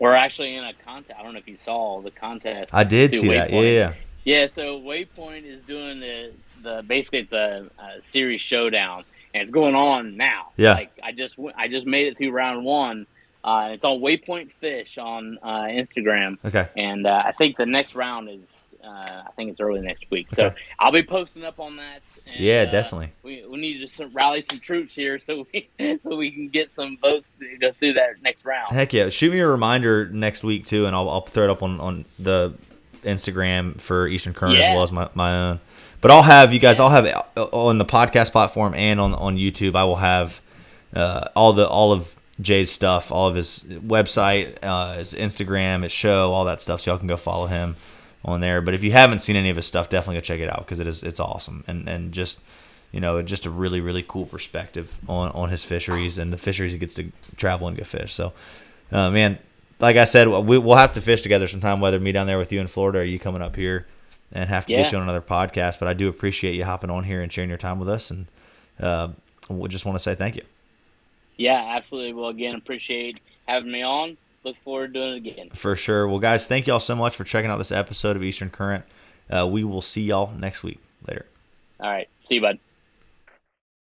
Speaker 2: we're actually in a contest. I don't know if you saw the contest.
Speaker 1: I did see Waypoint. that. Yeah, yeah.
Speaker 2: Yeah. So Waypoint is doing the the basically it's a, a, series showdown, and it's going on now.
Speaker 1: Yeah.
Speaker 2: Like I just I just made it through round one Uh, it's on Waypoint Fish on uh, Instagram.
Speaker 1: Okay.
Speaker 2: And uh, I think the next round is, uh, I think it's early next week. So I'll be posting up on that. And,
Speaker 1: Yeah,
Speaker 2: uh,
Speaker 1: definitely.
Speaker 2: We, we need to rally some troops here so we [laughs] so we can get some votes to go through that next round.
Speaker 1: Heck yeah! Shoot me a reminder next week too, and I'll, I'll throw it up on, on the Instagram for Eastern Current as well as my, my own. But I'll have you guys. I'll have uh, on the podcast platform and on on YouTube. I will have uh, all the all of Jay's stuff, all of his website, uh, his Instagram, his show, all that stuff. So y'all can go follow him on there. But if you haven't seen any of his stuff, definitely go check it out because it is it's awesome and and just you know just a really really cool perspective on on his fisheries and the fisheries he gets to travel and go fish. So, uh, man, like I said, we, we'll have to fish together sometime. Whether me down there with you in Florida or you coming up here, and have to
Speaker 2: Yeah.
Speaker 1: get you on another podcast. But I do appreciate you hopping on here and sharing your time with us, and uh, we just want to say thank you.
Speaker 2: Yeah, absolutely. Well, again, appreciate having me on. Look forward to doing it again.
Speaker 1: For sure. Well, guys, thank y'all so much for checking out this episode of Eastern Current. Uh, we will see y'all next week. Later.
Speaker 2: All right. See you, bud.